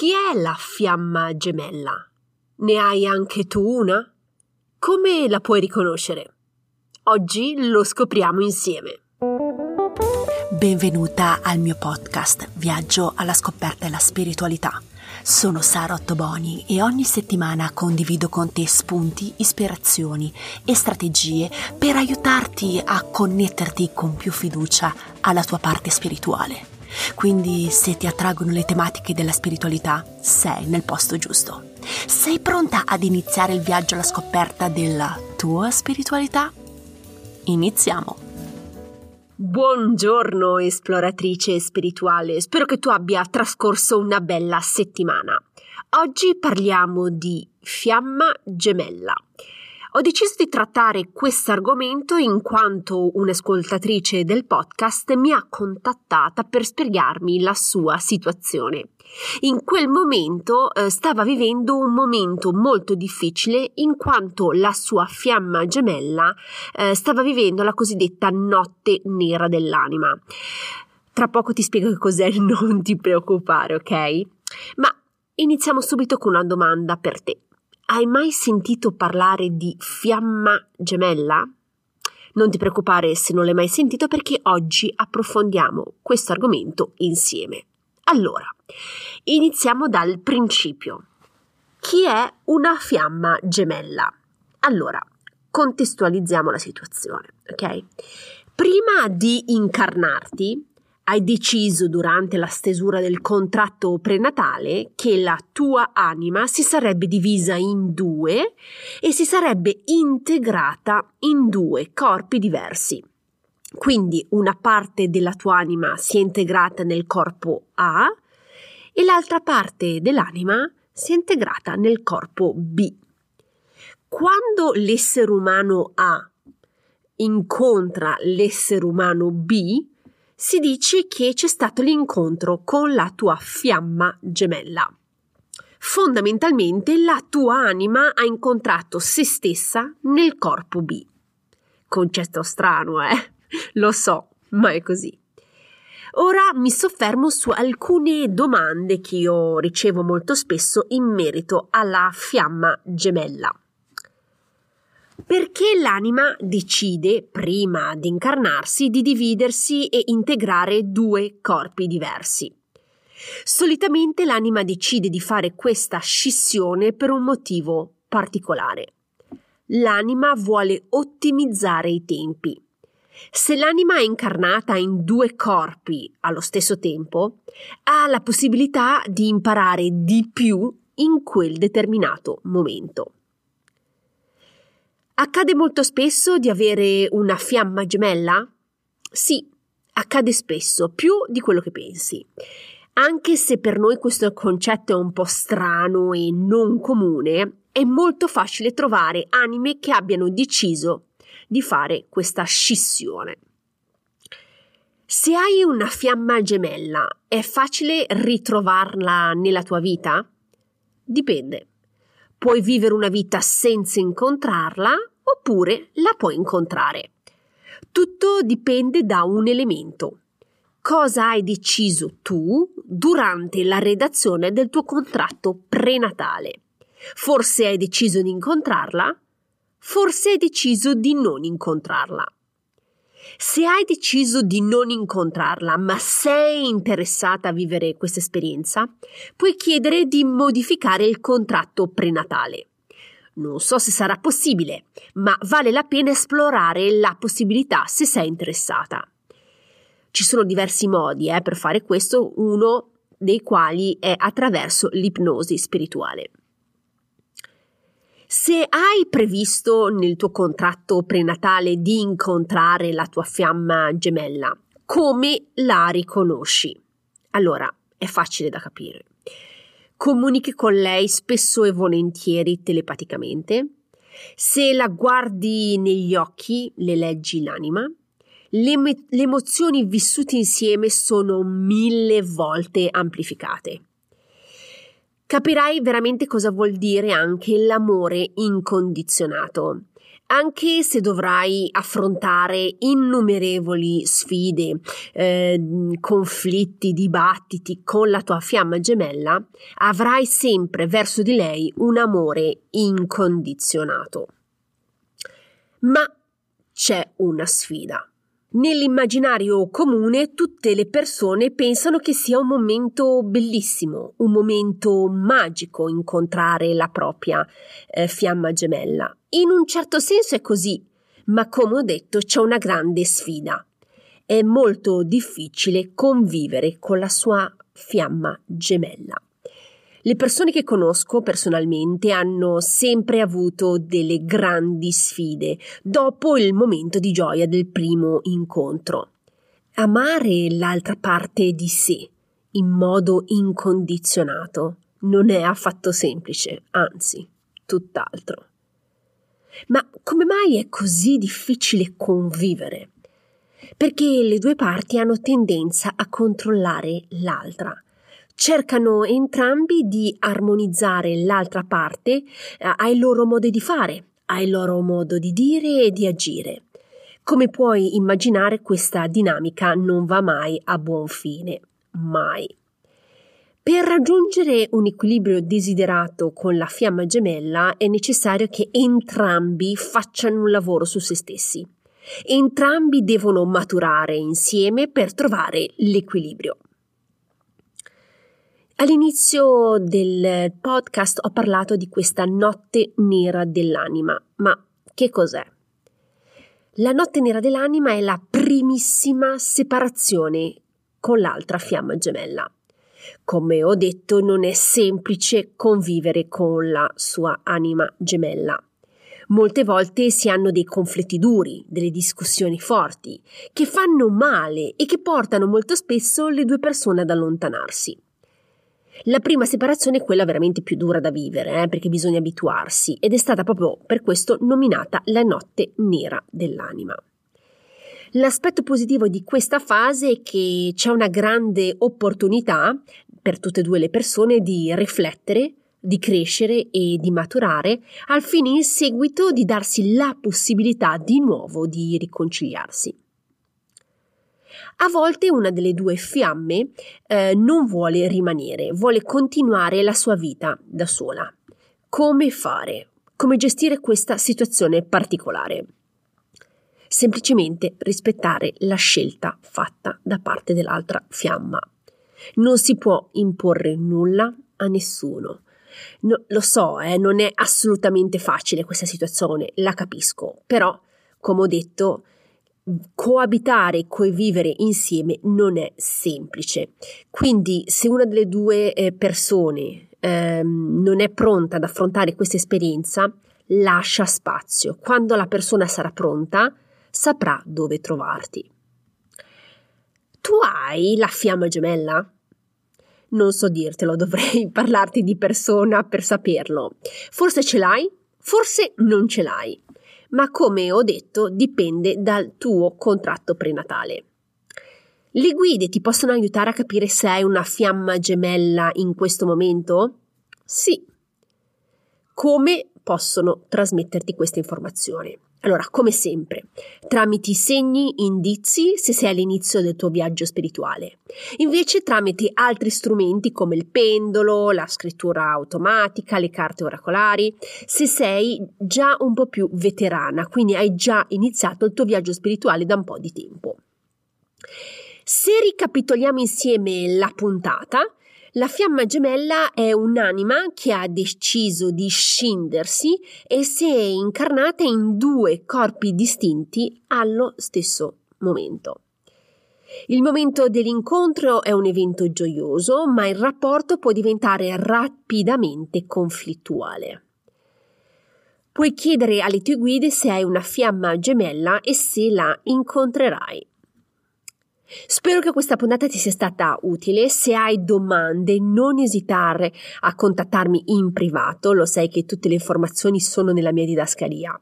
Chi è la fiamma gemella? Ne hai anche tu una? Come la puoi riconoscere? Oggi lo scopriamo insieme. Benvenuta al mio podcast Viaggio alla scoperta della spiritualità. Sono Sara Ottoboni e ogni settimana condivido con te spunti, ispirazioni e strategie per aiutarti a connetterti con più fiducia alla tua parte spirituale. Quindi se ti attraggono le tematiche della spiritualità, sei nel posto giusto. Sei pronta ad iniziare il viaggio alla scoperta della tua spiritualità? Iniziamo! Buongiorno esploratrice spirituale, spero che tu abbia trascorso una bella settimana. Oggi parliamo di fiamma gemella. Ho deciso di trattare questo argomento in quanto un'ascoltatrice del podcast mi ha contattata per spiegarmi la sua situazione. In quel momento eh, stava vivendo un momento molto difficile in quanto la sua fiamma gemella eh, stava vivendo la cosiddetta notte nera dell'anima. Tra poco ti spiego che cos'è, non ti preoccupare, ok? Ma iniziamo subito con una domanda per te. Hai mai sentito parlare di fiamma gemella? Non ti preoccupare se non l'hai mai sentito perché oggi approfondiamo questo argomento insieme. Allora, iniziamo dal principio. Chi è una fiamma gemella? Allora, contestualizziamo la situazione, ok? Prima di incarnarti, hai deciso durante la stesura del contratto prenatale che la tua anima si sarebbe divisa in due e si sarebbe integrata in due corpi diversi. Quindi una parte della tua anima si è integrata nel corpo A e l'altra parte dell'anima si è integrata nel corpo B. Quando l'essere umano A incontra l'essere umano B, si dice che c'è stato l'incontro con la tua fiamma gemella. Fondamentalmente la tua anima ha incontrato se stessa nel corpo B. Concetto strano, eh? Lo so, ma è così. Ora mi soffermo su alcune domande che io ricevo molto spesso in merito alla fiamma gemella. Perché l'anima decide, prima di incarnarsi, di dividersi e integrare due corpi diversi? Solitamente l'anima decide di fare questa scissione per un motivo particolare. L'anima vuole ottimizzare i tempi. Se l'anima è incarnata in due corpi allo stesso tempo, ha la possibilità di imparare di più in quel determinato momento. Accade molto spesso di avere una fiamma gemella? Sì, accade spesso, più di quello che pensi. Anche se per noi questo concetto è un po' strano e non comune, è molto facile trovare anime che abbiano deciso di fare questa scissione. Se hai una fiamma gemella, è facile ritrovarla nella tua vita? Dipende. Puoi vivere una vita senza incontrarla oppure la puoi incontrare. Tutto dipende da un elemento. Cosa hai deciso tu durante la redazione del tuo contratto prenatale? Forse hai deciso di incontrarla? Forse hai deciso di non incontrarla. Se hai deciso di non incontrarla, ma sei interessata a vivere questa esperienza, puoi chiedere di modificare il contratto prenatale. Non so se sarà possibile, ma vale la pena esplorare la possibilità se sei interessata. Ci sono diversi modi eh, per fare questo, uno dei quali è attraverso l'ipnosi spirituale. Se hai previsto nel tuo contratto prenatale di incontrare la tua fiamma gemella, come la riconosci? Allora, è facile da capire. Comunichi con lei spesso e volentieri telepaticamente. Se la guardi negli occhi, le leggi l'anima. Le, me- le emozioni vissute insieme sono mille volte amplificate. Capirai veramente cosa vuol dire anche l'amore incondizionato. anche se dovrai affrontare innumerevoli sfide, eh, conflitti, dibattiti con la tua fiamma gemella, avrai sempre verso di lei un amore incondizionato. Ma c'è una sfida. Nell'immaginario comune tutte le persone pensano che sia un momento bellissimo, un momento magico incontrare la propria eh, fiamma gemella. In un certo senso è così, ma come ho detto c'è una grande sfida. È molto difficile convivere con la sua fiamma gemella. Le persone che conosco personalmente hanno sempre avuto delle grandi sfide dopo il momento di gioia del primo incontro. Amare l'altra parte di sé in modo incondizionato non è affatto semplice, anzi, tutt'altro. Ma come mai è così difficile convivere? Perché le due parti hanno tendenza a controllare l'altra cercano entrambi di armonizzare l'altra parte eh, ai loro modi di fare, ai loro modo di dire e di agire. Come puoi immaginare questa dinamica non va mai a buon fine, mai. Per raggiungere un equilibrio desiderato con la fiamma gemella è necessario che entrambi facciano un lavoro su se stessi. Entrambi devono maturare insieme per trovare l'equilibrio. All'inizio del podcast ho parlato di questa notte nera dell'anima, ma che cos'è? La notte nera dell'anima è la primissima separazione con l'altra fiamma gemella. Come ho detto, non è semplice convivere con la sua anima gemella. Molte volte si hanno dei conflitti duri, delle discussioni forti, che fanno male e che portano molto spesso le due persone ad allontanarsi. La prima separazione è quella veramente più dura da vivere, eh, perché bisogna abituarsi, ed è stata proprio per questo nominata la notte nera dell'anima. L'aspetto positivo di questa fase è che c'è una grande opportunità per tutte e due le persone di riflettere, di crescere e di maturare, al fine in seguito di darsi la possibilità di nuovo di riconciliarsi. A volte una delle due fiamme eh, non vuole rimanere, vuole continuare la sua vita da sola. Come fare? Come gestire questa situazione particolare? Semplicemente rispettare la scelta fatta da parte dell'altra fiamma. Non si può imporre nulla a nessuno. No, lo so, eh, non è assolutamente facile questa situazione, la capisco, però, come ho detto, coabitare e convivere insieme non è semplice. Quindi se una delle due eh, persone ehm, non è pronta ad affrontare questa esperienza, lascia spazio. Quando la persona sarà pronta, saprà dove trovarti. Tu hai la fiamma gemella? Non so dirtelo, dovrei parlarti di persona per saperlo. Forse ce l'hai, forse non ce l'hai ma come ho detto dipende dal tuo contratto prenatale. Le guide ti possono aiutare a capire se hai una fiamma gemella in questo momento? Sì. Come possono trasmetterti questa informazione? Allora, come sempre, tramite segni, indizi se sei all'inizio del tuo viaggio spirituale. Invece tramite altri strumenti come il pendolo, la scrittura automatica, le carte oracolari, se sei già un po' più veterana, quindi hai già iniziato il tuo viaggio spirituale da un po' di tempo. Se ricapitoliamo insieme la puntata, la fiamma gemella è un'anima che ha deciso di scindersi e si è incarnata in due corpi distinti allo stesso momento. Il momento dell'incontro è un evento gioioso, ma il rapporto può diventare rapidamente conflittuale. Puoi chiedere alle tue guide se hai una fiamma gemella e se la incontrerai. Spero che questa puntata ti sia stata utile. Se hai domande, non esitare a contattarmi in privato, lo sai che tutte le informazioni sono nella mia didascalia.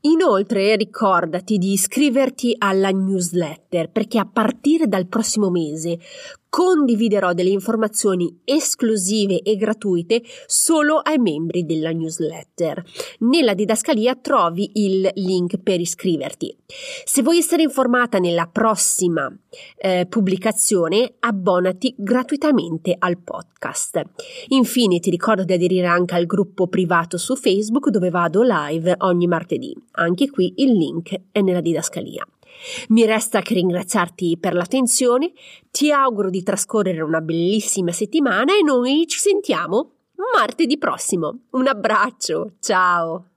Inoltre ricordati di iscriverti alla newsletter perché a partire dal prossimo mese condividerò delle informazioni esclusive e gratuite solo ai membri della newsletter. Nella didascalia trovi il link per iscriverti. Se vuoi essere informata nella prossima eh, pubblicazione, abbonati gratuitamente al podcast. Infine ti ricordo di aderire anche al gruppo privato su Facebook dove vado live ogni martedì. Anche qui il link è nella didascalia. Mi resta che ringraziarti per l'attenzione, ti auguro di trascorrere una bellissima settimana e noi ci sentiamo martedì prossimo. Un abbraccio, ciao!